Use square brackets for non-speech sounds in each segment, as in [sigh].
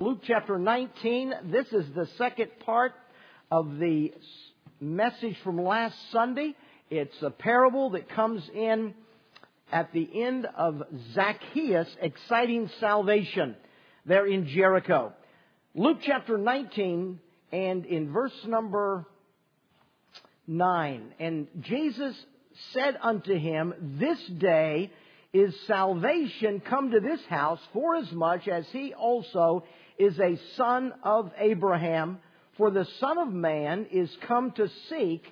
Luke chapter 19. This is the second part of the message from last Sunday. It's a parable that comes in at the end of Zacchaeus' exciting salvation there in Jericho. Luke chapter 19 and in verse number 9. And Jesus said unto him, This day is salvation come to this house, forasmuch as much as he also is a son of Abraham, for the Son of Man is come to seek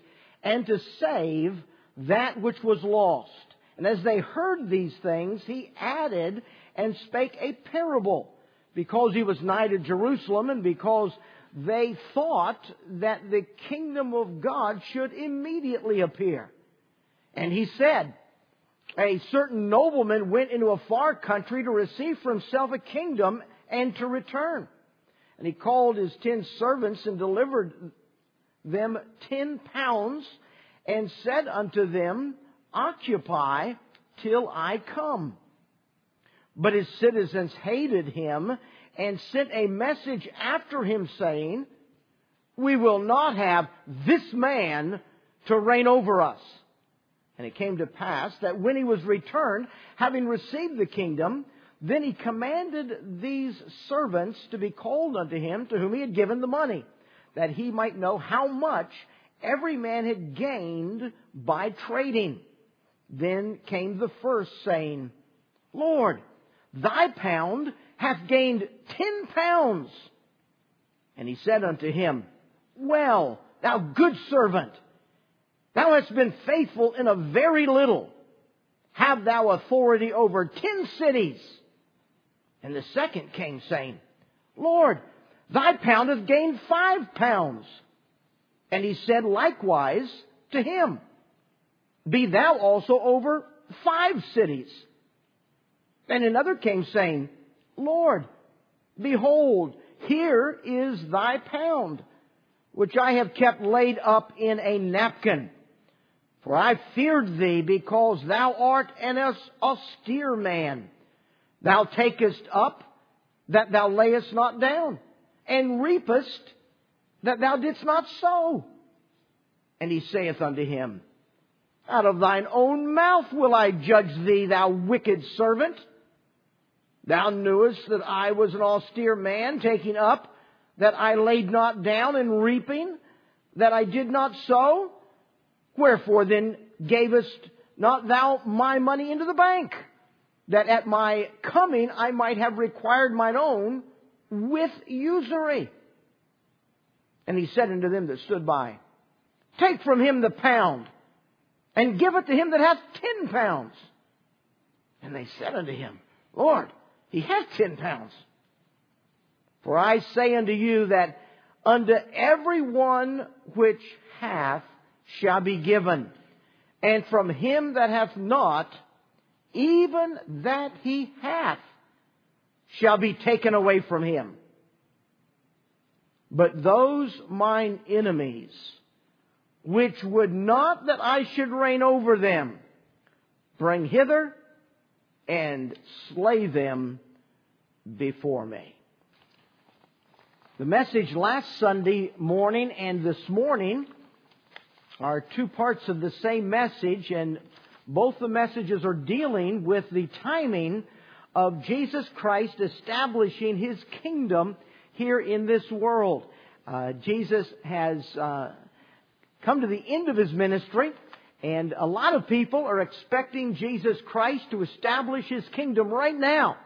and to save that which was lost. And as they heard these things, he added and spake a parable, because he was nigh to Jerusalem and because they thought that the kingdom of God should immediately appear. And he said, a certain nobleman went into a far country to receive for himself a kingdom and to return. And he called his ten servants and delivered them ten pounds and said unto them, Occupy till I come. But his citizens hated him and sent a message after him saying, We will not have this man to reign over us. And it came to pass that when he was returned, having received the kingdom, then he commanded these servants to be called unto him to whom he had given the money, that he might know how much every man had gained by trading. Then came the first, saying, Lord, thy pound hath gained ten pounds. And he said unto him, Well, thou good servant, thou hast been faithful in a very little. Have thou authority over ten cities? And the second came saying, Lord, thy pound hath gained five pounds. And he said likewise to him, Be thou also over five cities. And another came saying, Lord, behold, here is thy pound, which I have kept laid up in a napkin. For I feared thee because thou art an austere man Thou takest up that thou layest not down, and reapest that thou didst not sow. And he saith unto him, Out of thine own mouth will I judge thee, thou wicked servant. Thou knewest that I was an austere man, taking up that I laid not down, and reaping that I did not sow. Wherefore then gavest not thou my money into the bank? That at my coming I might have required mine own with usury. And he said unto them that stood by, Take from him the pound, and give it to him that hath ten pounds. And they said unto him, Lord, he hath ten pounds. For I say unto you that unto every one which hath shall be given, and from him that hath not even that he hath shall be taken away from him. But those mine enemies, which would not that I should reign over them, bring hither and slay them before me. The message last Sunday morning and this morning are two parts of the same message, and both the messages are dealing with the timing of Jesus Christ establishing his kingdom here in this world. Uh, Jesus has uh, come to the end of his ministry, and a lot of people are expecting Jesus Christ to establish his kingdom right now.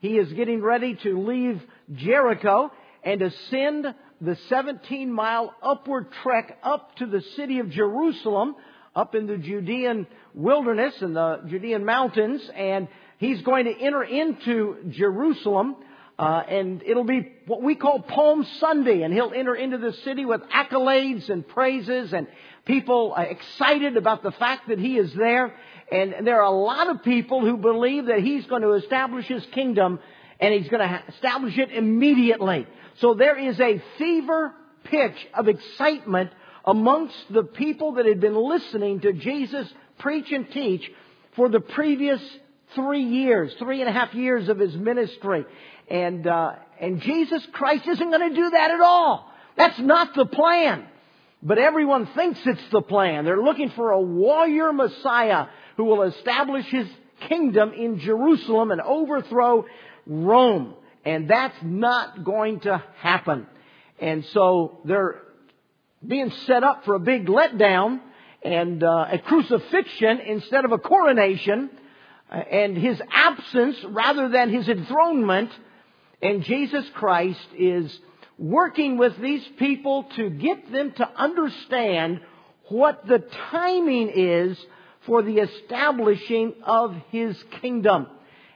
He is getting ready to leave Jericho and ascend the 17 mile upward trek up to the city of Jerusalem up in the Judean wilderness and the Judean mountains, and he's going to enter into Jerusalem. Uh, and it'll be what we call Palm Sunday, and he'll enter into the city with accolades and praises, and people uh, excited about the fact that he is there. And there are a lot of people who believe that he's going to establish his kingdom, and he's going to establish it immediately. So there is a fever pitch of excitement amongst the people that had been listening to Jesus preach and teach for the previous three years, three and a half years of his ministry. And, uh, and Jesus Christ isn't going to do that at all. That's not the plan. But everyone thinks it's the plan. They're looking for a warrior Messiah who will establish his kingdom in Jerusalem and overthrow Rome. And that's not going to happen. And so they're being set up for a big letdown and uh, a crucifixion instead of a coronation uh, and his absence rather than his enthronement. And Jesus Christ is working with these people to get them to understand what the timing is for the establishing of his kingdom.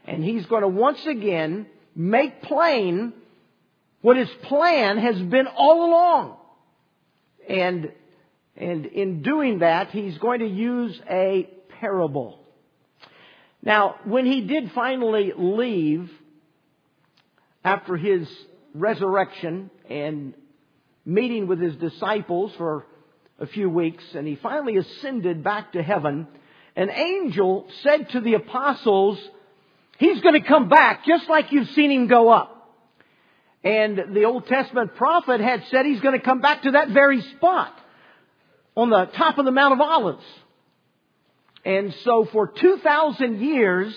And he's going to once again make plain what his plan has been all along. And, and in doing that, he's going to use a parable. Now, when he did finally leave after his resurrection and meeting with his disciples for a few weeks, and he finally ascended back to heaven, an angel said to the apostles, He's going to come back just like you've seen him go up. And the Old Testament prophet had said he's going to come back to that very spot on the top of the Mount of Olives. And so for 2,000 years,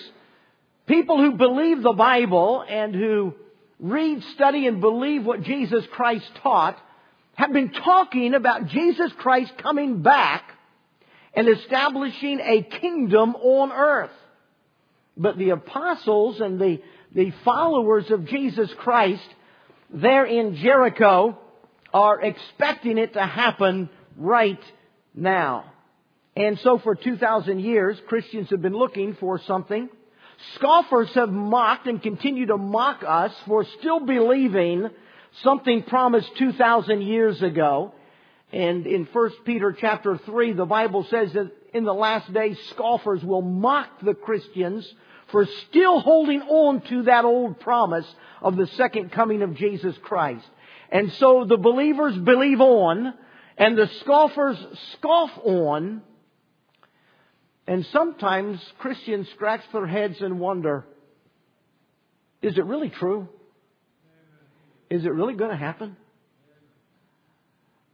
people who believe the Bible and who read, study, and believe what Jesus Christ taught have been talking about Jesus Christ coming back and establishing a kingdom on earth. But the apostles and the, the followers of Jesus Christ there in Jericho are expecting it to happen right now. And so for 2,000 years, Christians have been looking for something. Scoffers have mocked and continue to mock us for still believing something promised 2,000 years ago. And in 1 Peter chapter 3, the Bible says that in the last days, scoffers will mock the Christians for still holding on to that old promise of the second coming of Jesus Christ. And so the believers believe on, and the scoffers scoff on, and sometimes Christians scratch their heads and wonder, is it really true? Is it really going to happen?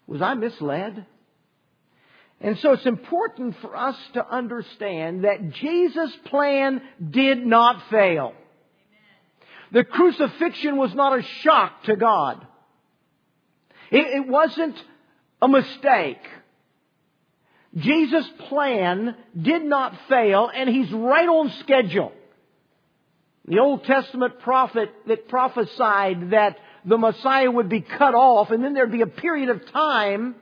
Was I misled? And so it's important for us to understand that Jesus' plan did not fail. The crucifixion was not a shock to God. It, it wasn't a mistake. Jesus' plan did not fail and he's right on schedule. The Old Testament prophet that prophesied that the Messiah would be cut off and then there'd be a period of time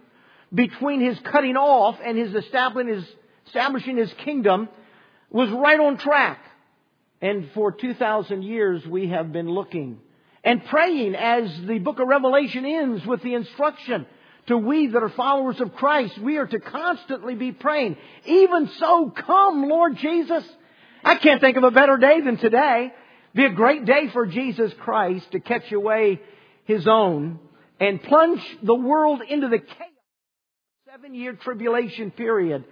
between his cutting off and his establishing his, kingdom was right on track. And for 2,000 years we have been looking and praying as the book of Revelation ends with the instruction to we that are followers of Christ, we are to constantly be praying. Even so, come, Lord Jesus. I can't think of a better day than today. Be a great day for Jesus Christ to catch away His own and plunge the world into the chaos seven year tribulation period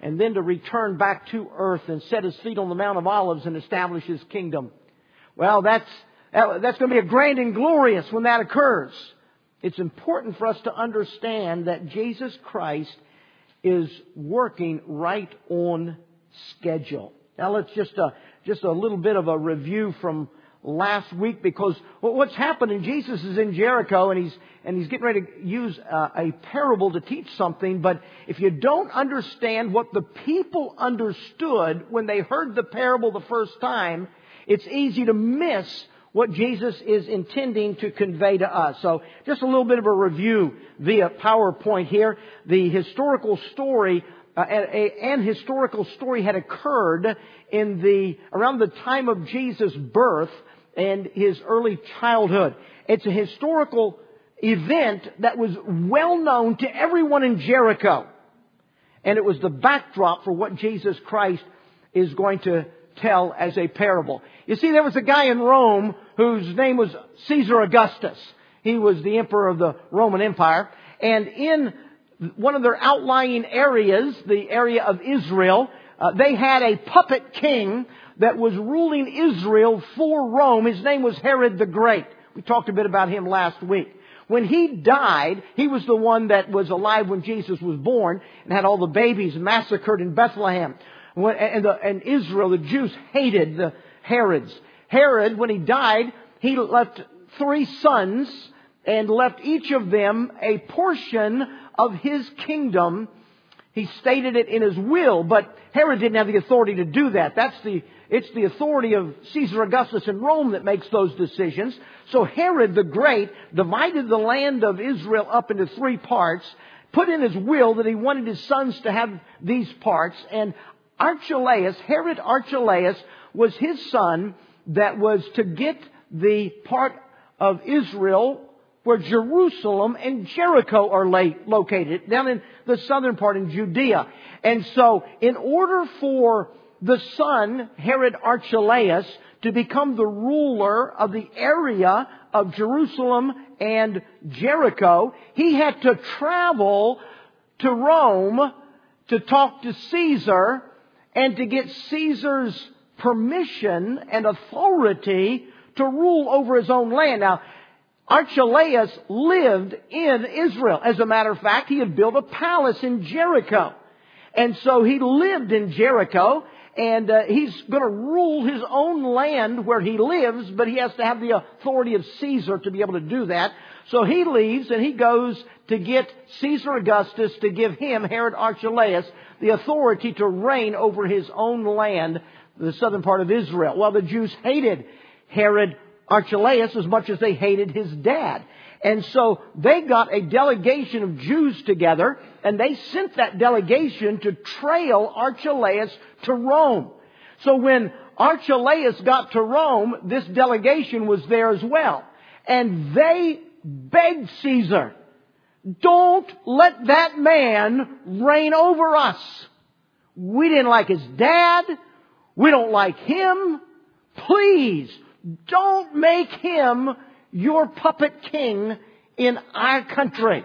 and then to return back to earth and set his feet on the Mount of Olives and establish his kingdom. Well, that's, that's going to be a grand and glorious when that occurs. It's important for us to understand that Jesus Christ is working right on schedule. Now let's just, uh, just a little bit of a review from last week because what's happening, Jesus is in Jericho and he's, and he's getting ready to use uh, a parable to teach something, but if you don't understand what the people understood when they heard the parable the first time, it's easy to miss what Jesus is intending to convey to us. So just a little bit of a review via PowerPoint here. The historical story uh, an historical story had occurred in the around the time of Jesus' birth and his early childhood. It's a historical event that was well known to everyone in Jericho. And it was the backdrop for what Jesus Christ is going to tell as a parable. You see, there was a guy in Rome whose name was Caesar Augustus. He was the emperor of the Roman Empire. And in one of their outlying areas, the area of Israel, uh, they had a puppet king that was ruling Israel for Rome. His name was Herod the Great. We talked a bit about him last week. When he died, he was the one that was alive when Jesus was born and had all the babies massacred in Bethlehem. And, the, and Israel, the Jews hated the Herods. Herod, when he died, he left three sons and left each of them a portion of his kingdom. He stated it in his will, but Herod didn't have the authority to do that. That's the, it's the authority of Caesar Augustus in Rome that makes those decisions. So Herod the Great divided the land of Israel up into three parts, put in his will that he wanted his sons to have these parts, and Archelaus, Herod Archelaus, was his son that was to get the part of Israel where Jerusalem and Jericho are located, down in the southern part in Judea. And so, in order for the son, Herod Archelaus, to become the ruler of the area of Jerusalem and Jericho, he had to travel to Rome to talk to Caesar and to get Caesar's permission and authority to rule over his own land. Now, Archelaus lived in Israel. As a matter of fact, he had built a palace in Jericho. And so he lived in Jericho and uh, he's going to rule his own land where he lives, but he has to have the authority of Caesar to be able to do that. So he leaves and he goes to get Caesar Augustus to give him, Herod Archelaus, the authority to reign over his own land, the southern part of Israel. Well, the Jews hated Herod Archelaus as much as they hated his dad. And so they got a delegation of Jews together and they sent that delegation to trail Archelaus to Rome. So when Archelaus got to Rome, this delegation was there as well. And they begged Caesar, don't let that man reign over us. We didn't like his dad. We don't like him. Please don't make him your puppet king in our country.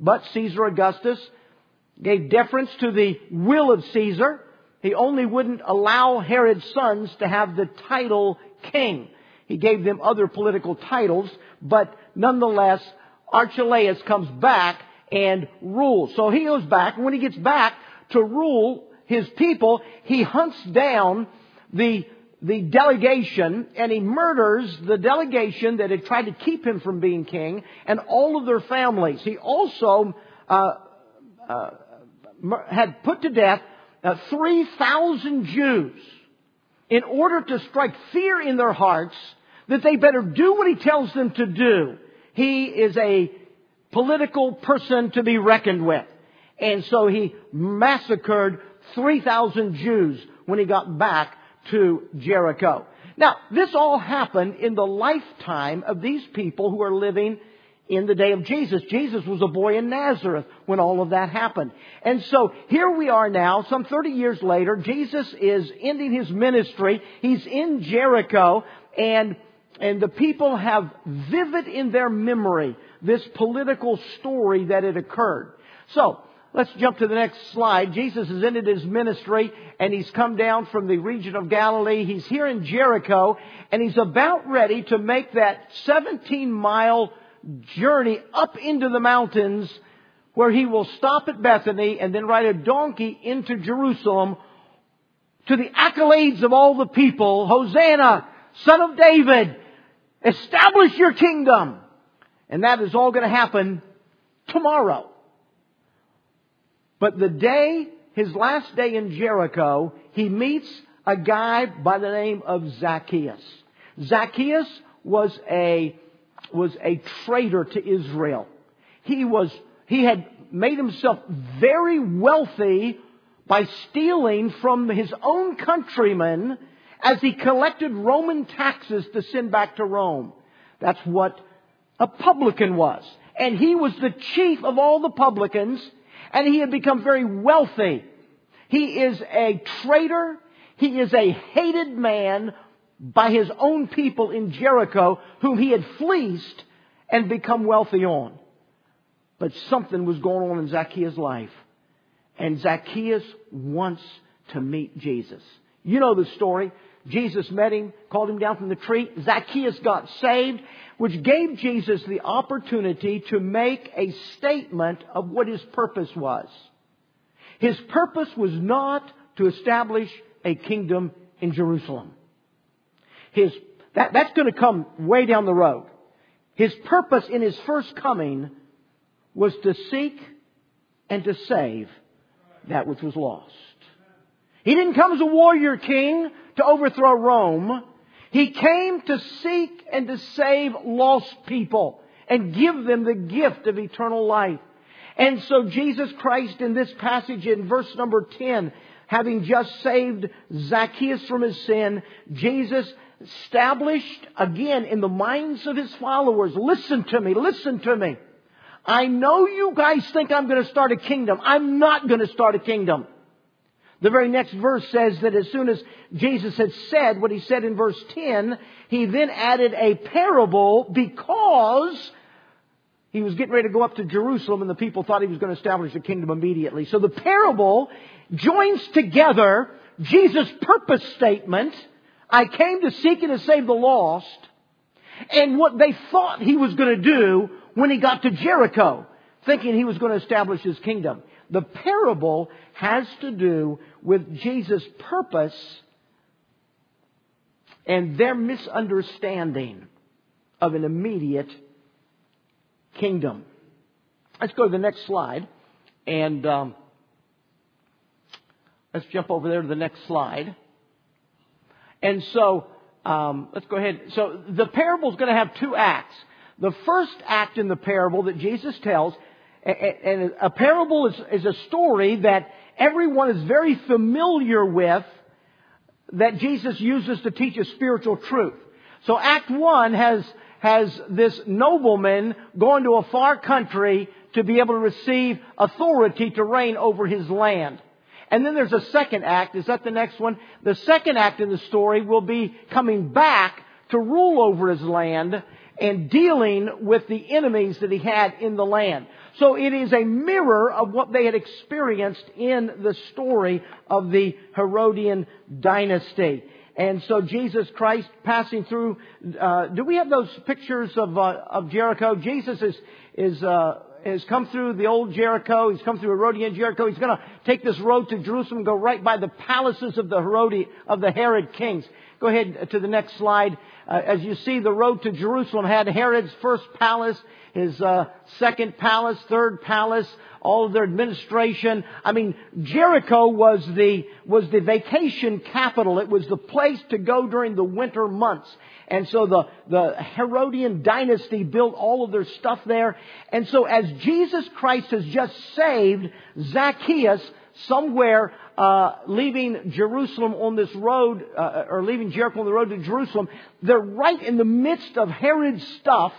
But Caesar Augustus gave deference to the will of Caesar. He only wouldn't allow Herod's sons to have the title king. He gave them other political titles, but nonetheless, Archelaus comes back and rules. So he goes back, and when he gets back to rule his people, he hunts down the the delegation and he murders the delegation that had tried to keep him from being king and all of their families. He also uh, uh, had put to death uh, 3,000 Jews in order to strike fear in their hearts that they better do what he tells them to do. He is a political person to be reckoned with. And so he massacred 3,000 Jews when he got back to Jericho. Now, this all happened in the lifetime of these people who are living in the day of Jesus. Jesus was a boy in Nazareth when all of that happened. And so here we are now, some 30 years later, Jesus is ending his ministry. He's in Jericho and, and the people have vivid in their memory this political story that had occurred. So, Let's jump to the next slide. Jesus has ended his ministry and he's come down from the region of Galilee. He's here in Jericho and he's about ready to make that 17 mile journey up into the mountains where he will stop at Bethany and then ride a donkey into Jerusalem to the accolades of all the people. Hosanna, son of David, establish your kingdom. And that is all going to happen tomorrow. But the day, his last day in Jericho, he meets a guy by the name of Zacchaeus. Zacchaeus was a, was a traitor to Israel. He was, he had made himself very wealthy by stealing from his own countrymen as he collected Roman taxes to send back to Rome. That's what a publican was. And he was the chief of all the publicans and he had become very wealthy. He is a traitor. He is a hated man by his own people in Jericho whom he had fleeced and become wealthy on. But something was going on in Zacchaeus' life. And Zacchaeus wants to meet Jesus. You know the story. Jesus met him, called him down from the tree. Zacchaeus got saved, which gave Jesus the opportunity to make a statement of what his purpose was. His purpose was not to establish a kingdom in Jerusalem. His, that, that's going to come way down the road. His purpose in his first coming was to seek and to save that which was lost. He didn't come as a warrior king to overthrow Rome. He came to seek and to save lost people and give them the gift of eternal life. And so Jesus Christ in this passage in verse number 10, having just saved Zacchaeus from his sin, Jesus established again in the minds of his followers, listen to me, listen to me. I know you guys think I'm going to start a kingdom. I'm not going to start a kingdom. The very next verse says that as soon as Jesus had said what he said in verse 10, he then added a parable because he was getting ready to go up to Jerusalem and the people thought he was going to establish a kingdom immediately. So the parable joins together Jesus' purpose statement, I came to seek and to save the lost, and what they thought he was going to do when he got to Jericho, thinking he was going to establish his kingdom. The parable has to do with Jesus' purpose and their misunderstanding of an immediate kingdom. Let's go to the next slide and um, let's jump over there to the next slide. And so um, let's go ahead. So the parable is going to have two acts. The first act in the parable that Jesus tells, and a parable is, is a story that everyone is very familiar with that Jesus uses to teach a spiritual truth. So Act 1 has, has this nobleman going to a far country to be able to receive authority to reign over his land. And then there's a second act. Is that the next one? The second act in the story will be coming back to rule over his land and dealing with the enemies that he had in the land. So it is a mirror of what they had experienced in the story of the Herodian dynasty. And so Jesus Christ passing through, uh, do we have those pictures of, uh, of Jericho? Jesus is, is, uh, has come through the old Jericho. He's come through Herodian Jericho. He's going to take this road to Jerusalem and go right by the palaces of the Herodi, of the Herod kings. Go ahead to the next slide. Uh, as you see, the road to Jerusalem had Herod's first palace, his uh, second palace, third palace, all of their administration. I mean, Jericho was the was the vacation capital. It was the place to go during the winter months. And so the, the Herodian dynasty built all of their stuff there. And so as Jesus Christ has just saved Zacchaeus somewhere uh, leaving Jerusalem on this road, uh, or leaving Jericho on the road to Jerusalem, they're right in the midst of Herod's stuff,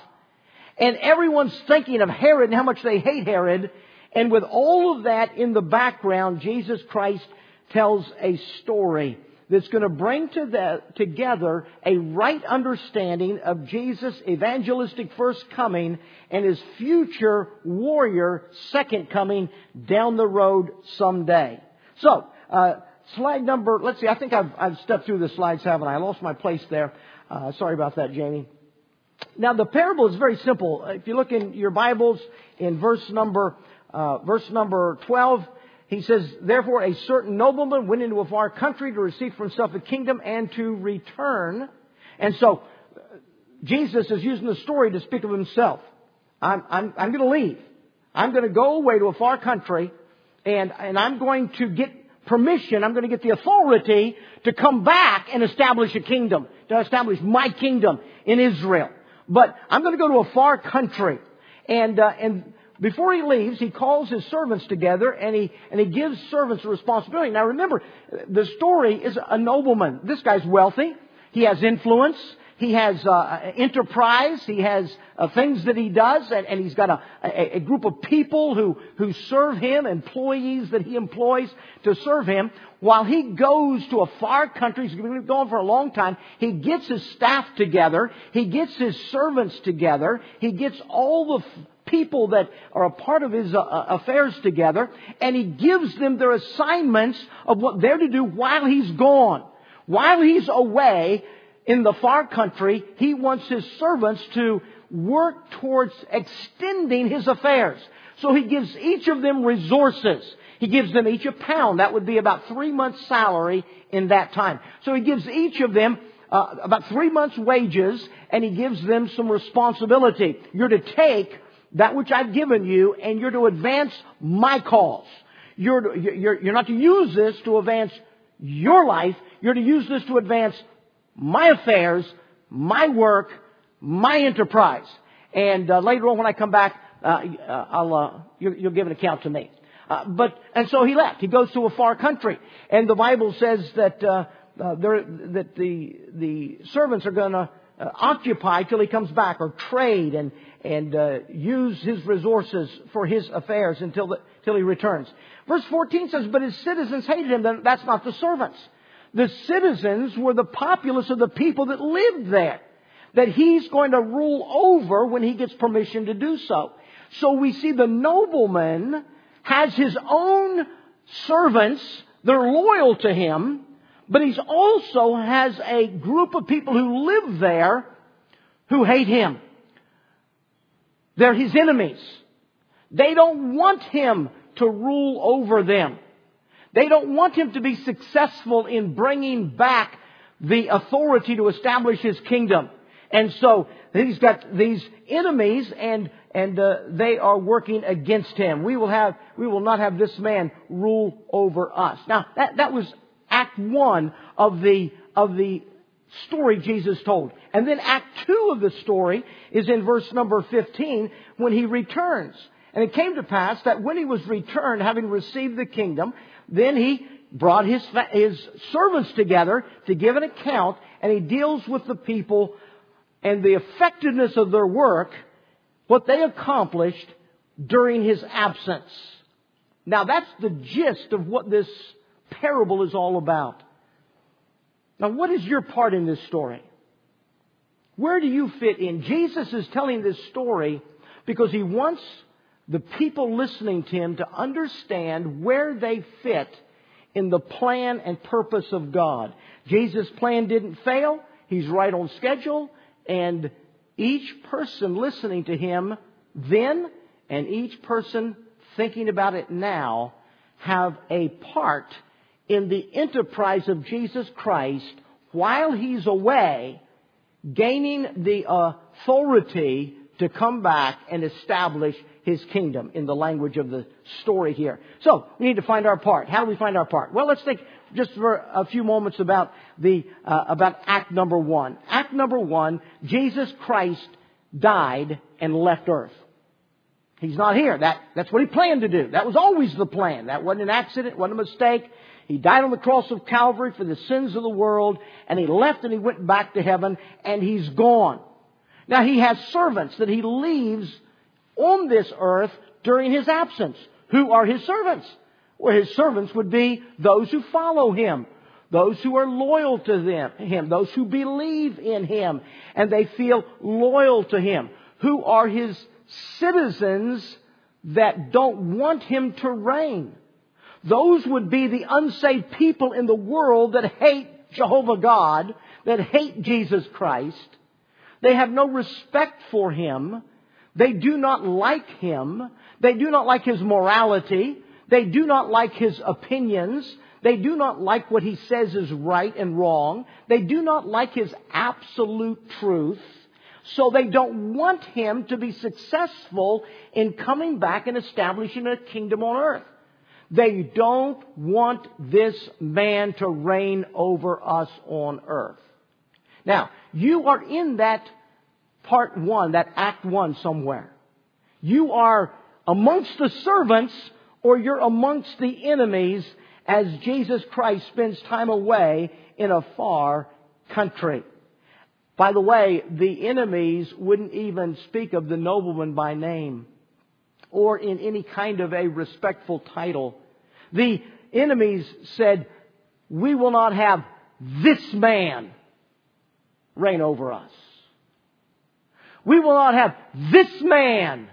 and everyone's thinking of Herod and how much they hate Herod. And with all of that in the background, Jesus Christ tells a story that's going to bring to the, together a right understanding of Jesus' evangelistic first coming and his future warrior second coming down the road someday. So, uh, slide number, let's see, I think I've, I've stepped through the slides, haven't I? I lost my place there. Uh, sorry about that, Jamie. Now, the parable is very simple. If you look in your Bibles, in verse number, uh, verse number 12, he says, Therefore, a certain nobleman went into a far country to receive for himself a kingdom and to return. And so, Jesus is using the story to speak of himself. I'm, I'm, I'm going to leave. I'm going to go away to a far country and, and I'm going to get permission, I'm going to get the authority to come back and establish a kingdom, to establish my kingdom in Israel. But I'm going to go to a far country. And, uh, and before he leaves, he calls his servants together and he, and he gives servants a responsibility. Now remember, the story is a nobleman. This guy's wealthy. He has influence. He has uh, enterprise. He has uh, things that he does, and, and he's got a, a, a, group of people who, who serve him, employees that he employs to serve him. While he goes to a far country, he's been going for a long time, he gets his staff together, he gets his servants together, he gets all the people that are a part of his uh, uh, affairs together, and he gives them their assignments of what they're to do while he's gone. While he's away, in the far country, he wants his servants to work towards extending his affairs. So he gives each of them resources. He gives them each a pound. That would be about three months' salary in that time. So he gives each of them uh, about three months' wages, and he gives them some responsibility. You're to take that which I've given you, and you're to advance my cause. You're, to, you're, you're not to use this to advance your life. You're to use this to advance my affairs, my work, my enterprise. And uh, later on, when I come back, uh, uh I'll uh, you'll, you'll, give an account to me. Uh, but and so he left. He goes to a far country, and the Bible says that that the the servants are going to occupy till he comes back, or trade and and use his resources for his affairs until the, until he returns. Verse 14 says, "But his citizens hated him." That's not the servants. The citizens were the populace of the people that lived there. That he's going to rule over when he gets permission to do so. So we see the nobleman has his own servants, they're loyal to him, but he also has a group of people who live there who hate him. They're his enemies. They don't want him to rule over them. They don't want him to be successful in bringing back the authority to establish his kingdom. And so he's got these enemies and and uh, they are working against him. We will have we will not have this man rule over us. Now that that was act 1 of the of the story Jesus told. And then act 2 of the story is in verse number 15 when he returns. And it came to pass that when he was returned, having received the kingdom, then he brought his, his servants together to give an account, and he deals with the people and the effectiveness of their work, what they accomplished during his absence. Now that's the gist of what this parable is all about. Now what is your part in this story? Where do you fit in? Jesus is telling this story because he wants the people listening to him to understand where they fit in the plan and purpose of God. Jesus' plan didn't fail. He's right on schedule. And each person listening to him then and each person thinking about it now have a part in the enterprise of Jesus Christ while he's away, gaining the authority to come back and establish his kingdom in the language of the story here. So, we need to find our part. How do we find our part? Well, let's think just for a few moments about the, uh, about act number one. Act number one, Jesus Christ died and left earth. He's not here. That, that's what he planned to do. That was always the plan. That wasn't an accident, wasn't a mistake. He died on the cross of Calvary for the sins of the world, and he left and he went back to heaven, and he's gone. Now he has servants that he leaves on this earth during his absence. Who are his servants? Well, his servants would be those who follow him, those who are loyal to them, him, those who believe in him, and they feel loyal to him. Who are his citizens that don't want him to reign? Those would be the unsaved people in the world that hate Jehovah God, that hate Jesus Christ. They have no respect for him. They do not like him. They do not like his morality. They do not like his opinions. They do not like what he says is right and wrong. They do not like his absolute truth. So they don't want him to be successful in coming back and establishing a kingdom on earth. They don't want this man to reign over us on earth. Now, you are in that part one, that act one somewhere. You are amongst the servants or you're amongst the enemies as Jesus Christ spends time away in a far country. By the way, the enemies wouldn't even speak of the nobleman by name or in any kind of a respectful title. The enemies said, we will not have this man reign over us. We will not have this man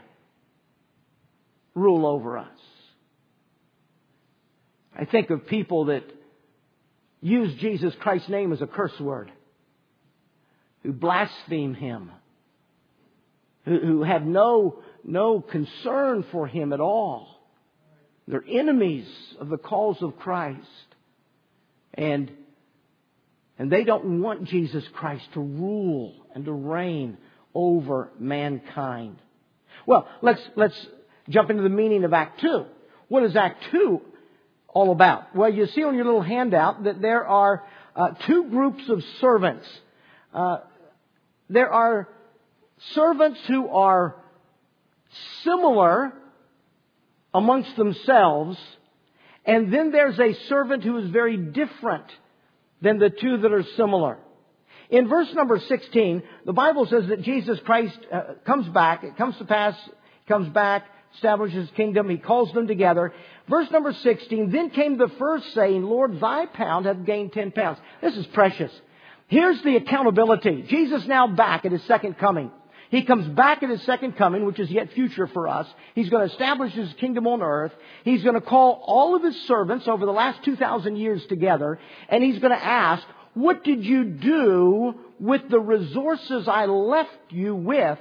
rule over us. I think of people that use Jesus Christ's name as a curse word, who blaspheme him, who, who have no, no concern for him at all. They're enemies of the cause of Christ. And, and they don't want Jesus Christ to rule and to reign over mankind. Well, let's, let's jump into the meaning of Act 2. What is Act 2 all about? Well, you see on your little handout that there are uh, two groups of servants. Uh, there are servants who are similar amongst themselves, and then there's a servant who is very different than the two that are similar. In verse number 16, the Bible says that Jesus Christ uh, comes back, it comes to pass, comes back, establishes kingdom, he calls them together. Verse number 16, then came the first saying, Lord, thy pound hath gained ten pounds. This is precious. Here's the accountability. Jesus now back at his second coming. He comes back at his second coming, which is yet future for us. He's going to establish his kingdom on earth. He's going to call all of his servants over the last 2,000 years together, and he's going to ask, what did you do with the resources I left you with?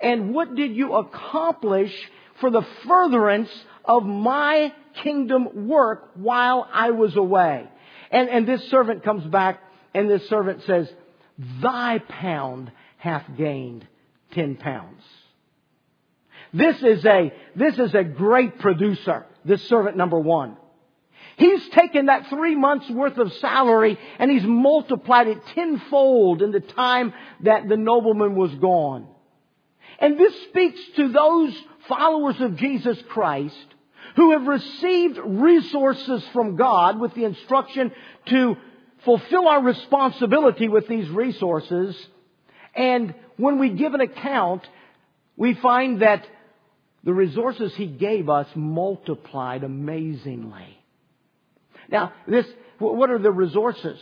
And what did you accomplish for the furtherance of my kingdom work while I was away. And, and this servant comes back and this servant says, thy pound hath gained ten pounds. This is a, this is a great producer, this servant number one. He's taken that three months worth of salary and he's multiplied it tenfold in the time that the nobleman was gone. And this speaks to those followers of Jesus Christ who have received resources from God with the instruction to fulfill our responsibility with these resources. And when we give an account, we find that the resources He gave us multiplied amazingly. Now, this, what are the resources?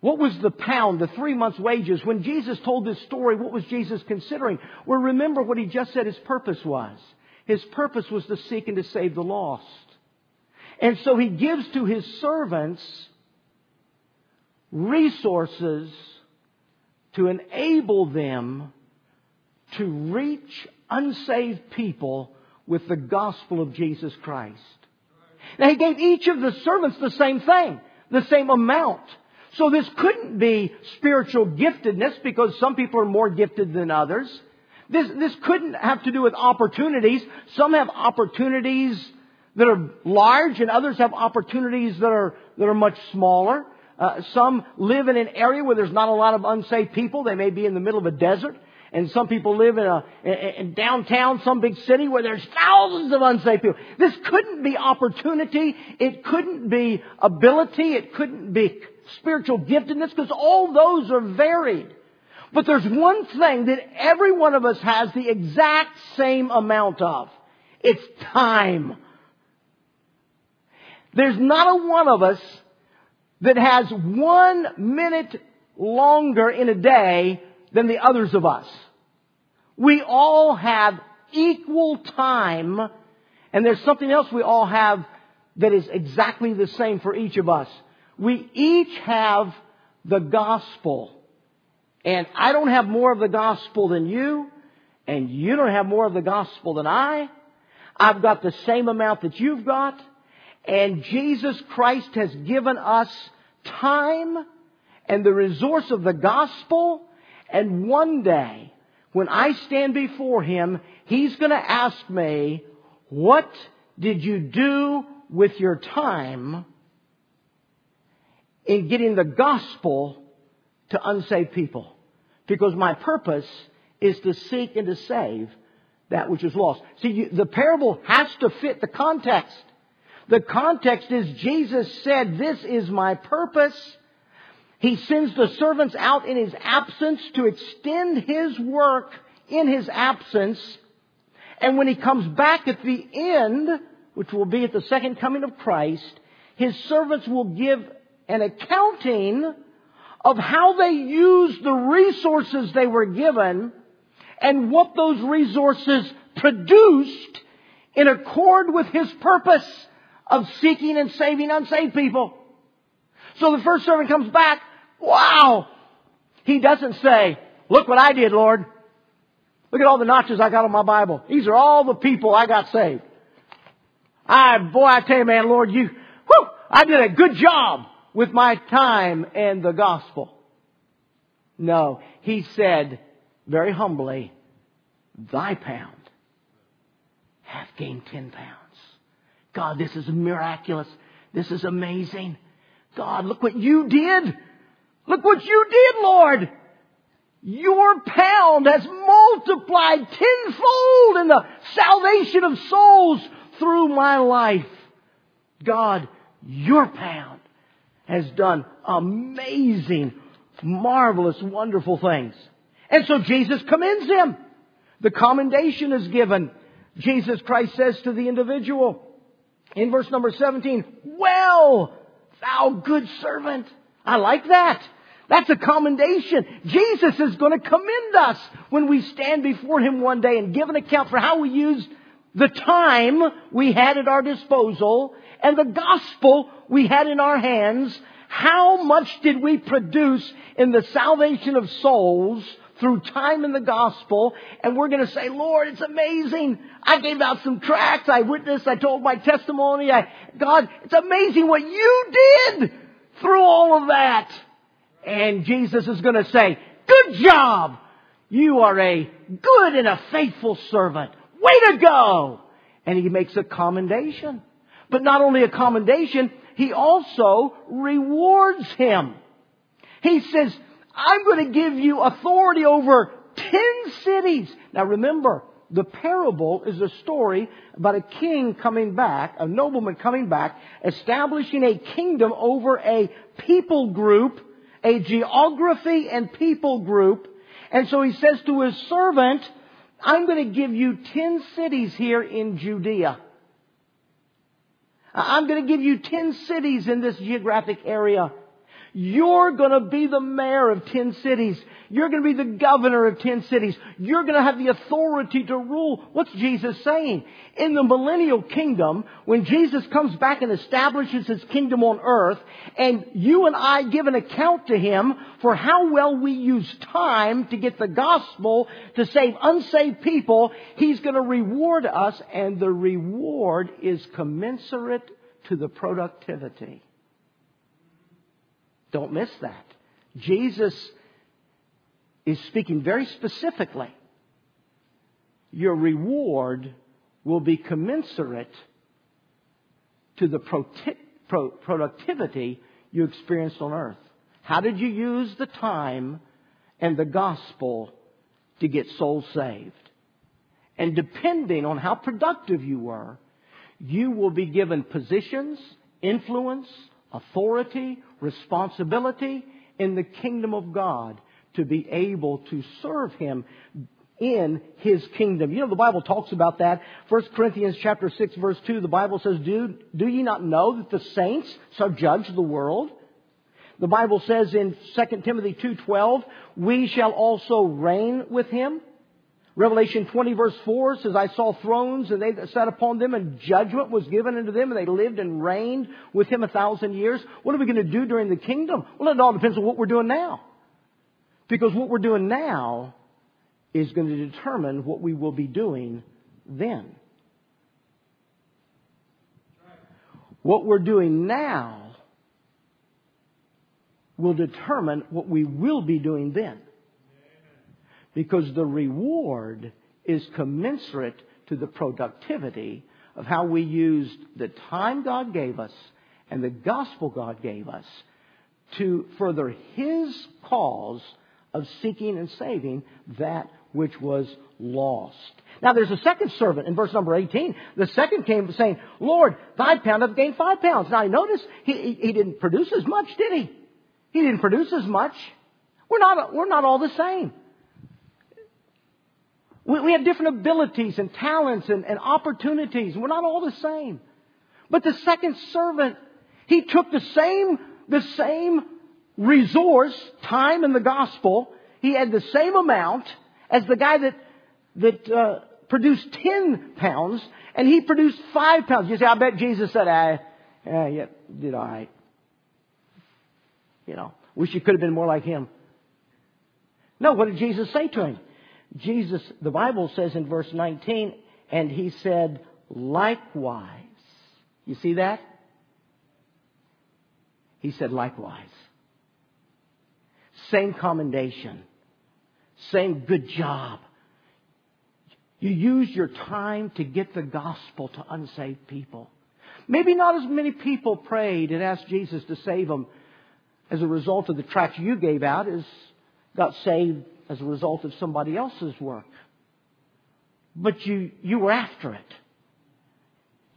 What was the pound, the three months' wages? When Jesus told this story, what was Jesus considering? Well, remember what he just said his purpose was. His purpose was to seek and to save the lost. And so he gives to his servants resources to enable them to reach unsaved people with the gospel of Jesus Christ. Now he gave each of the servants the same thing, the same amount. So this couldn't be spiritual giftedness because some people are more gifted than others. This, this couldn't have to do with opportunities. Some have opportunities that are large and others have opportunities that are, that are much smaller. Uh, some live in an area where there's not a lot of unsaved people. They may be in the middle of a desert. And some people live in a in downtown, some big city where there's thousands of unsaved people. This couldn't be opportunity. It couldn't be ability. It couldn't be spiritual giftedness because all those are varied. But there's one thing that every one of us has the exact same amount of. It's time. There's not a one of us that has one minute longer in a day than the others of us. We all have equal time, and there's something else we all have that is exactly the same for each of us. We each have the gospel. And I don't have more of the gospel than you, and you don't have more of the gospel than I. I've got the same amount that you've got, and Jesus Christ has given us time and the resource of the gospel, and one day, when I stand before Him, He's gonna ask me, what did you do with your time in getting the gospel to unsaved people. Because my purpose is to seek and to save that which is lost. See, you, the parable has to fit the context. The context is Jesus said, this is my purpose. He sends the servants out in his absence to extend his work in his absence. And when he comes back at the end, which will be at the second coming of Christ, his servants will give an accounting of how they used the resources they were given and what those resources produced in accord with his purpose of seeking and saving unsaved people. So the first servant comes back Wow! He doesn't say, look what I did, Lord. Look at all the notches I got on my Bible. These are all the people I got saved. I, boy, I tell you, man, Lord, you, whew, I did a good job with my time and the gospel. No, he said very humbly, thy pound hath gained ten pounds. God, this is miraculous. This is amazing. God, look what you did. Look what you did, Lord. Your pound has multiplied tenfold in the salvation of souls through my life. God, your pound has done amazing, marvelous, wonderful things. And so Jesus commends him. The commendation is given. Jesus Christ says to the individual in verse number 17, Well, thou good servant. I like that. That's a commendation. Jesus is going to commend us when we stand before Him one day and give an account for how we used the time we had at our disposal and the gospel we had in our hands. How much did we produce in the salvation of souls through time in the gospel? And we're going to say, Lord, it's amazing. I gave out some tracts. I witnessed. I told my testimony. I, God, it's amazing what you did through all of that. And Jesus is going to say, good job! You are a good and a faithful servant. Way to go! And he makes a commendation. But not only a commendation, he also rewards him. He says, I'm going to give you authority over ten cities. Now remember, the parable is a story about a king coming back, a nobleman coming back, establishing a kingdom over a people group a geography and people group. And so he says to his servant, I'm going to give you 10 cities here in Judea. I'm going to give you 10 cities in this geographic area. You're going to be the mayor of 10 cities. You're going to be the governor of 10 cities. You're going to have the authority to rule. What's Jesus saying? In the millennial kingdom, when Jesus comes back and establishes his kingdom on earth, and you and I give an account to him for how well we use time to get the gospel to save unsaved people, he's going to reward us, and the reward is commensurate to the productivity. Don't miss that. Jesus is speaking very specifically. Your reward will be commensurate to the productivity you experienced on earth. How did you use the time and the gospel to get souls saved? And depending on how productive you were, you will be given positions, influence, authority, responsibility in the kingdom of God to be able to serve Him in His kingdom. You know, the Bible talks about that. 1 Corinthians chapter 6 verse 2, the Bible says, do, do ye not know that the saints shall judge the world? The Bible says in 2 Timothy 2.12, we shall also reign with Him. Revelation 20 verse 4 says, I saw thrones and they that sat upon them and judgment was given unto them and they lived and reigned with him a thousand years. What are we going to do during the kingdom? Well, it all depends on what we're doing now. Because what we're doing now is going to determine what we will be doing then. What we're doing now will determine what we will be doing then because the reward is commensurate to the productivity of how we used the time God gave us and the gospel God gave us to further His cause of seeking and saving that which was lost. Now there's a second servant in verse number 18. The second came saying, Lord, thy pound hath gained five pounds. Now notice he, he didn't produce as much, did he? He didn't produce as much. We're not, we're not all the same. We, we have different abilities and talents and, and opportunities. We're not all the same. But the second servant, he took the same, the same resource, time in the gospel. He had the same amount as the guy that, that, uh, produced 10 pounds and he produced 5 pounds. You say, I bet Jesus said, I, yeah, yeah, did all right. You know, wish you could have been more like him. No, what did Jesus say to him? Jesus, the Bible says in verse 19, and he said, likewise. You see that? He said, likewise. Same commendation. Same good job. You use your time to get the gospel to unsaved people. Maybe not as many people prayed and asked Jesus to save them as a result of the tracts you gave out as got saved as a result of somebody else's work. But you, you were after it.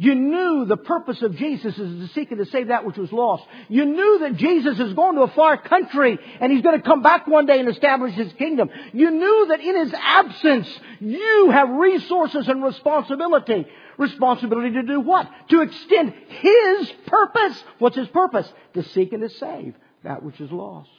You knew the purpose of Jesus is to seek and to save that which was lost. You knew that Jesus is going to a far country and he's going to come back one day and establish his kingdom. You knew that in his absence, you have resources and responsibility. Responsibility to do what? To extend his purpose. What's his purpose? To seek and to save that which is lost.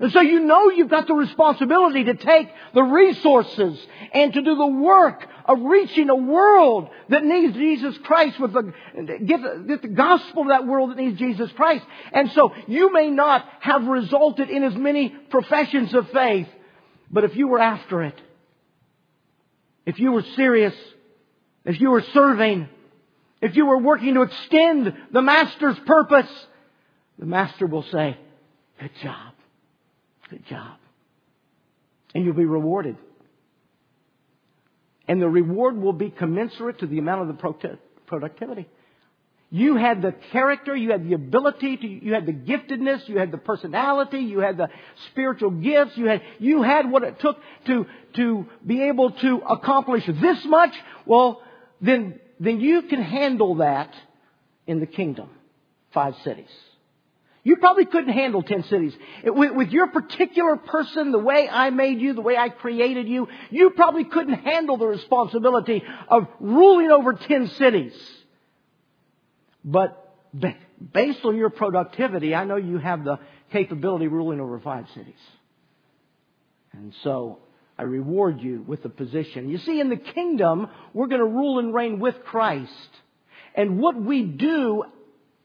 And so you know you've got the responsibility to take the resources and to do the work of reaching a world that needs Jesus Christ with the, get the, get the gospel to that world that needs Jesus Christ. And so you may not have resulted in as many professions of faith, but if you were after it, if you were serious, if you were serving, if you were working to extend the Master's purpose, the Master will say, good job. Good job. And you'll be rewarded. And the reward will be commensurate to the amount of the productivity. You had the character, you had the ability, to, you had the giftedness, you had the personality, you had the spiritual gifts, you had, you had what it took to, to be able to accomplish this much. Well, then, then you can handle that in the kingdom. Five cities. You probably couldn't handle 10 cities. With, with, your particular person, the way I made you, the way I created you, you probably couldn't handle the responsibility of ruling over 10 cities. But based on your productivity, I know you have the capability ruling over five cities. And so I reward you with the position. You see, in the kingdom, we're going to rule and reign with Christ. And what we do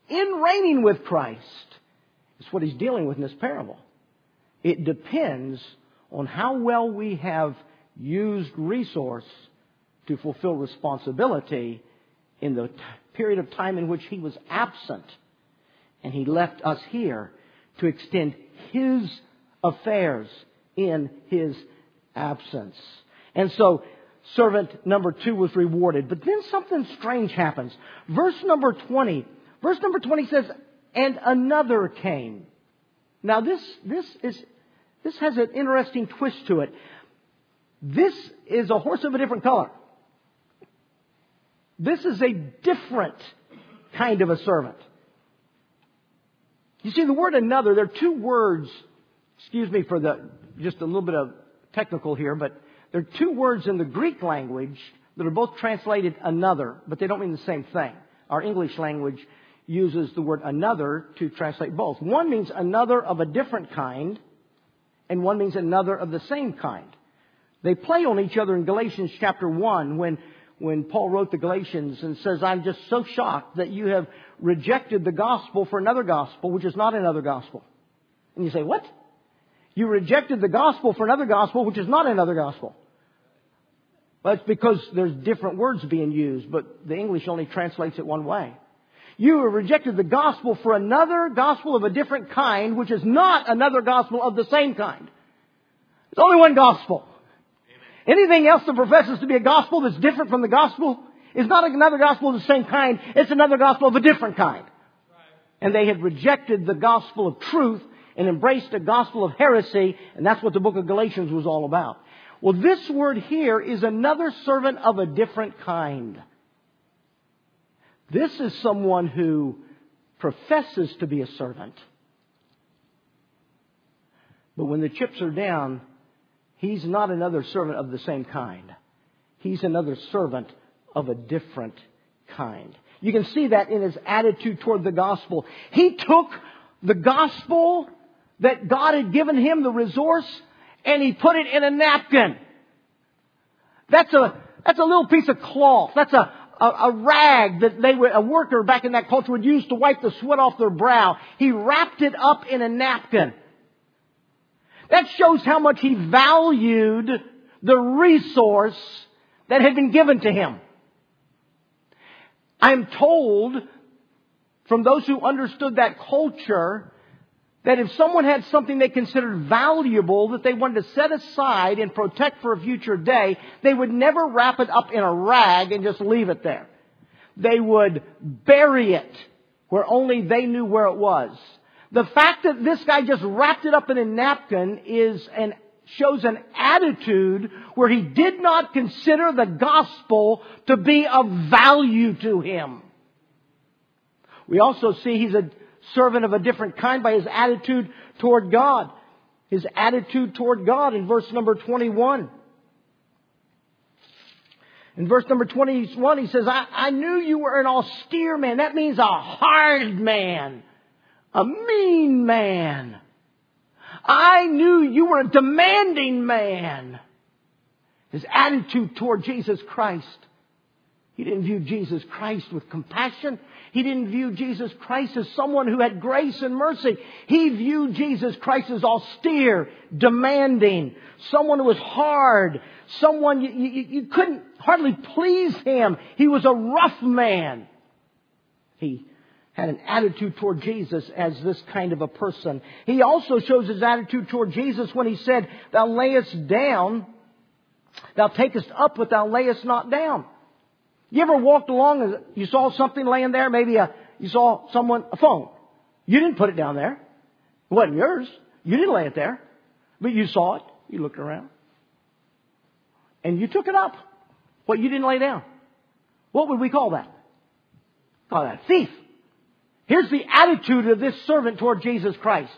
in reigning with Christ it's what he's dealing with in this parable. It depends on how well we have used resource to fulfill responsibility in the t- period of time in which he was absent. And he left us here to extend his affairs in his absence. And so, servant number two was rewarded. But then something strange happens. Verse number 20. Verse number 20 says, and another came. Now this, this is, this has an interesting twist to it. This is a horse of a different color. This is a different kind of a servant. You see, the word another, there are two words, excuse me for the, just a little bit of technical here, but there are two words in the Greek language that are both translated another, but they don't mean the same thing. Our English language uses the word another to translate both. One means another of a different kind, and one means another of the same kind. They play on each other in Galatians chapter 1 when, when Paul wrote the Galatians and says, I'm just so shocked that you have rejected the gospel for another gospel, which is not another gospel. And you say, what? You rejected the gospel for another gospel, which is not another gospel. Well, it's because there's different words being used, but the English only translates it one way. You have rejected the gospel for another gospel of a different kind, which is not another gospel of the same kind. There's only one gospel. Amen. Anything else that professes to be a gospel that's different from the gospel is not another gospel of the same kind. It's another gospel of a different kind. And they had rejected the gospel of truth and embraced a gospel of heresy, and that's what the book of Galatians was all about. Well, this word here is another servant of a different kind. This is someone who professes to be a servant, But when the chips are down, he's not another servant of the same kind. He's another servant of a different kind. You can see that in his attitude toward the gospel. He took the gospel that God had given him, the resource, and he put it in a napkin. That's a, that's a little piece of cloth. That's a, a, a rag that they would, a worker back in that culture would use to wipe the sweat off their brow. He wrapped it up in a napkin. That shows how much he valued the resource that had been given to him. I am told from those who understood that culture that if someone had something they considered valuable that they wanted to set aside and protect for a future day, they would never wrap it up in a rag and just leave it there. They would bury it where only they knew where it was. The fact that this guy just wrapped it up in a napkin is an shows an attitude where he did not consider the gospel to be of value to him. We also see he's a servant of a different kind by his attitude toward God. His attitude toward God in verse number 21. In verse number 21, he says, I, I knew you were an austere man. That means a hard man. A mean man. I knew you were a demanding man. His attitude toward Jesus Christ. He didn't view Jesus Christ with compassion. He didn't view Jesus Christ as someone who had grace and mercy. He viewed Jesus Christ as austere, demanding, someone who was hard, someone you, you, you couldn't hardly please him. He was a rough man. He had an attitude toward Jesus as this kind of a person. He also shows his attitude toward Jesus when he said, Thou layest down, thou takest up, but thou layest not down. You ever walked along and you saw something laying there? Maybe a, you saw someone, a phone. You didn't put it down there. It wasn't yours. You didn't lay it there. But you saw it. You looked around. And you took it up. What you didn't lay down. What would we call that? Call that thief. Here's the attitude of this servant toward Jesus Christ.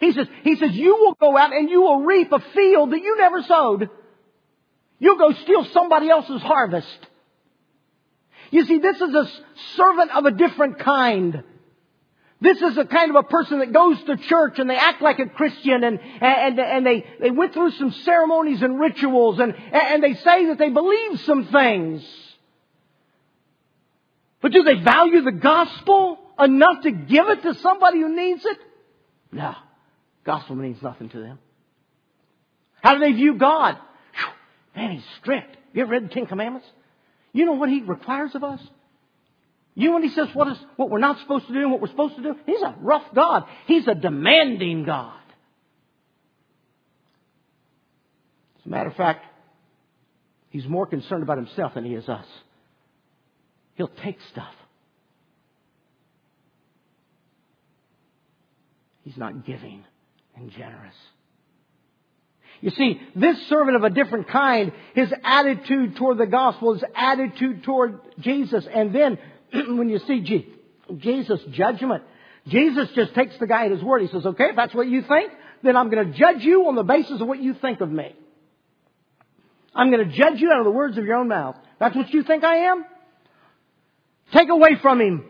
He says, he says, you will go out and you will reap a field that you never sowed. You'll go steal somebody else's harvest. You see, this is a servant of a different kind. This is a kind of a person that goes to church and they act like a Christian and, and, and they, they went through some ceremonies and rituals and, and they say that they believe some things. But do they value the gospel? enough to give it to somebody who needs it? No. Gospel means nothing to them. How do they view God? Man, he's strict. You ever read the Ten Commandments? You know what he requires of us? You know what he says what is what we're not supposed to do and what we're supposed to do? He's a rough God. He's a demanding God. As a matter of fact, he's more concerned about himself than he is us. He'll take stuff. He's not giving and generous. You see, this servant of a different kind, his attitude toward the gospel, his attitude toward Jesus, and then [clears throat] when you see Jesus' judgment, Jesus just takes the guy at his word. He says, okay, if that's what you think, then I'm going to judge you on the basis of what you think of me. I'm going to judge you out of the words of your own mouth. That's what you think I am? Take away from him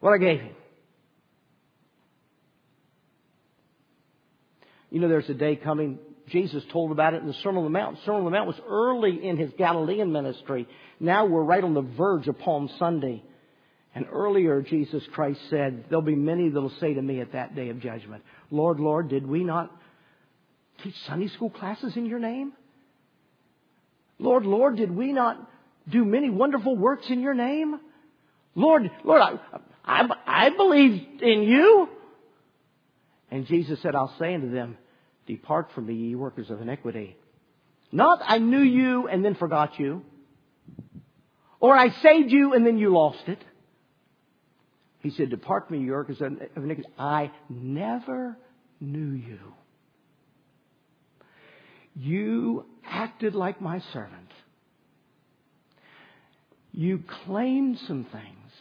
what I gave him. You know, there's a day coming. Jesus told about it in the Sermon on the Mount. The Sermon on the Mount was early in his Galilean ministry. Now we're right on the verge of Palm Sunday. And earlier, Jesus Christ said, There'll be many that'll say to me at that day of judgment, Lord, Lord, did we not teach Sunday school classes in your name? Lord, Lord, did we not do many wonderful works in your name? Lord, Lord, I, I, I believe in you. And Jesus said, I'll say unto them, Depart from me, ye workers of iniquity. Not I knew you and then forgot you. Or I saved you and then you lost it. He said, Depart from me, ye workers of iniquity. I never knew you. You acted like my servant. You claimed some things,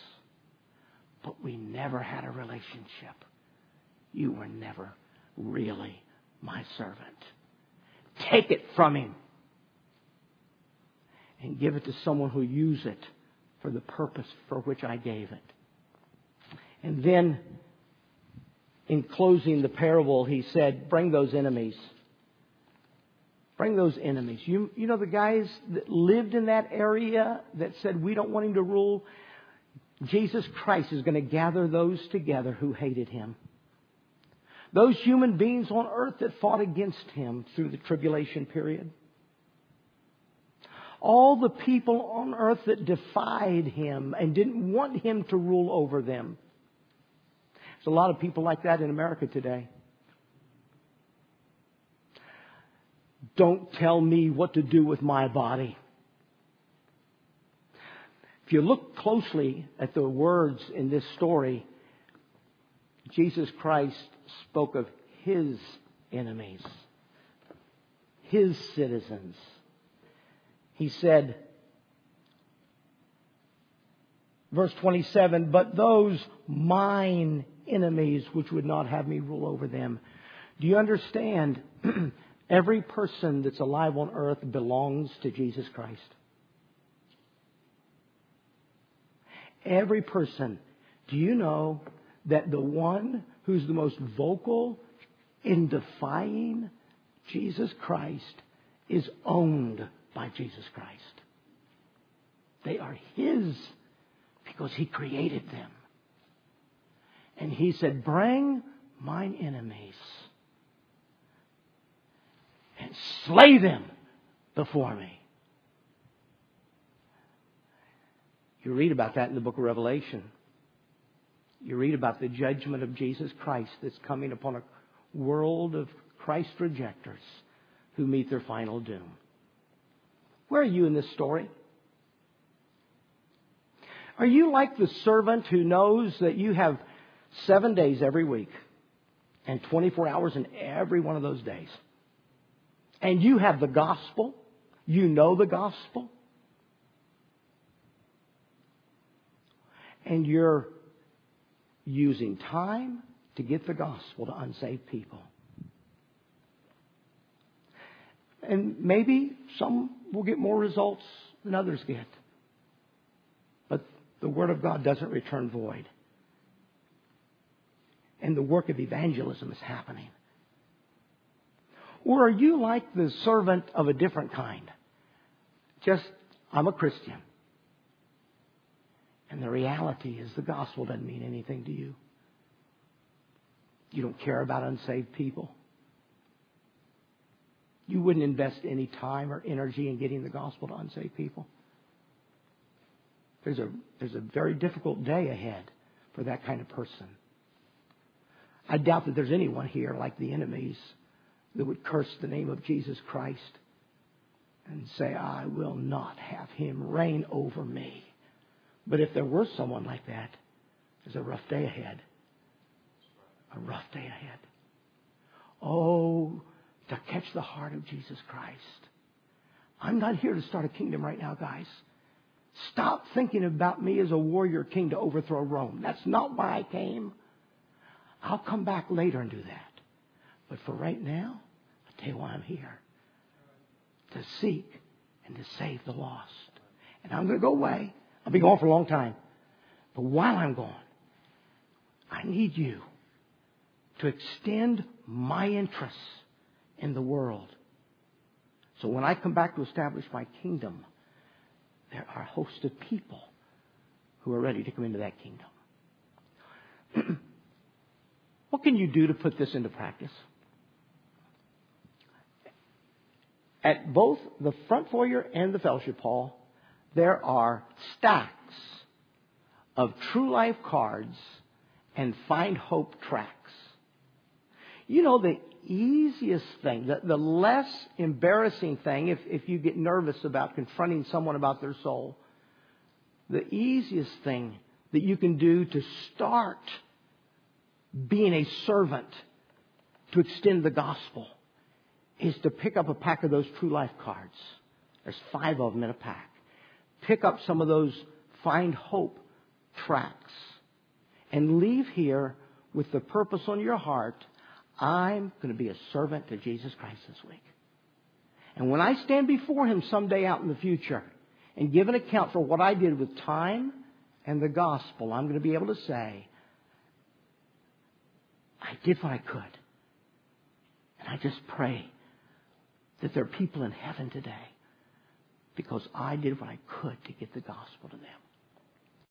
but we never had a relationship. You were never really my servant. Take it from him and give it to someone who use it for the purpose for which I gave it. And then, in closing the parable, he said, Bring those enemies. Bring those enemies. You, you know the guys that lived in that area that said, We don't want him to rule? Jesus Christ is going to gather those together who hated him. Those human beings on earth that fought against him through the tribulation period. All the people on earth that defied him and didn't want him to rule over them. There's a lot of people like that in America today. Don't tell me what to do with my body. If you look closely at the words in this story, Jesus Christ spoke of his enemies, his citizens. He said, verse 27, but those mine enemies which would not have me rule over them. Do you understand? [clears throat] Every person that's alive on earth belongs to Jesus Christ. Every person. Do you know that the one who's the most vocal in defying Jesus Christ is owned by Jesus Christ? They are His because He created them. And He said, Bring mine enemies and slay them before me. You read about that in the book of Revelation. You read about the judgment of Jesus Christ that's coming upon a world of Christ rejectors who meet their final doom. Where are you in this story? Are you like the servant who knows that you have seven days every week and 24 hours in every one of those days? And you have the gospel? You know the gospel? And you're using time to get the gospel to unsaved people. And maybe some will get more results than others get. But the Word of God doesn't return void. And the work of evangelism is happening. Or are you like the servant of a different kind? Just, I'm a Christian. And the reality is the gospel doesn't mean anything to you. You don't care about unsaved people. You wouldn't invest any time or energy in getting the gospel to unsaved people. There's a, there's a very difficult day ahead for that kind of person. I doubt that there's anyone here like the enemies that would curse the name of Jesus Christ and say, I will not have him reign over me. But if there were someone like that, there's a rough day ahead. A rough day ahead. Oh, to catch the heart of Jesus Christ. I'm not here to start a kingdom right now, guys. Stop thinking about me as a warrior king to overthrow Rome. That's not why I came. I'll come back later and do that. But for right now, I'll tell you why I'm here. To seek and to save the lost. And I'm going to go away. I'll be gone for a long time. But while I'm gone, I need you to extend my interests in the world. So when I come back to establish my kingdom, there are a host of people who are ready to come into that kingdom. [clears throat] what can you do to put this into practice? At both the front foyer and the fellowship hall, there are stacks of True Life cards and Find Hope tracks. You know, the easiest thing, the, the less embarrassing thing, if, if you get nervous about confronting someone about their soul, the easiest thing that you can do to start being a servant to extend the gospel is to pick up a pack of those True Life cards. There's five of them in a pack pick up some of those find hope tracks and leave here with the purpose on your heart I'm going to be a servant to Jesus Christ this week. And when I stand before Him someday out in the future and give an account for what I did with time and the gospel, I'm going to be able to say, I did what I could. And I just pray that there are people in heaven today because I did what I could to get the gospel to them.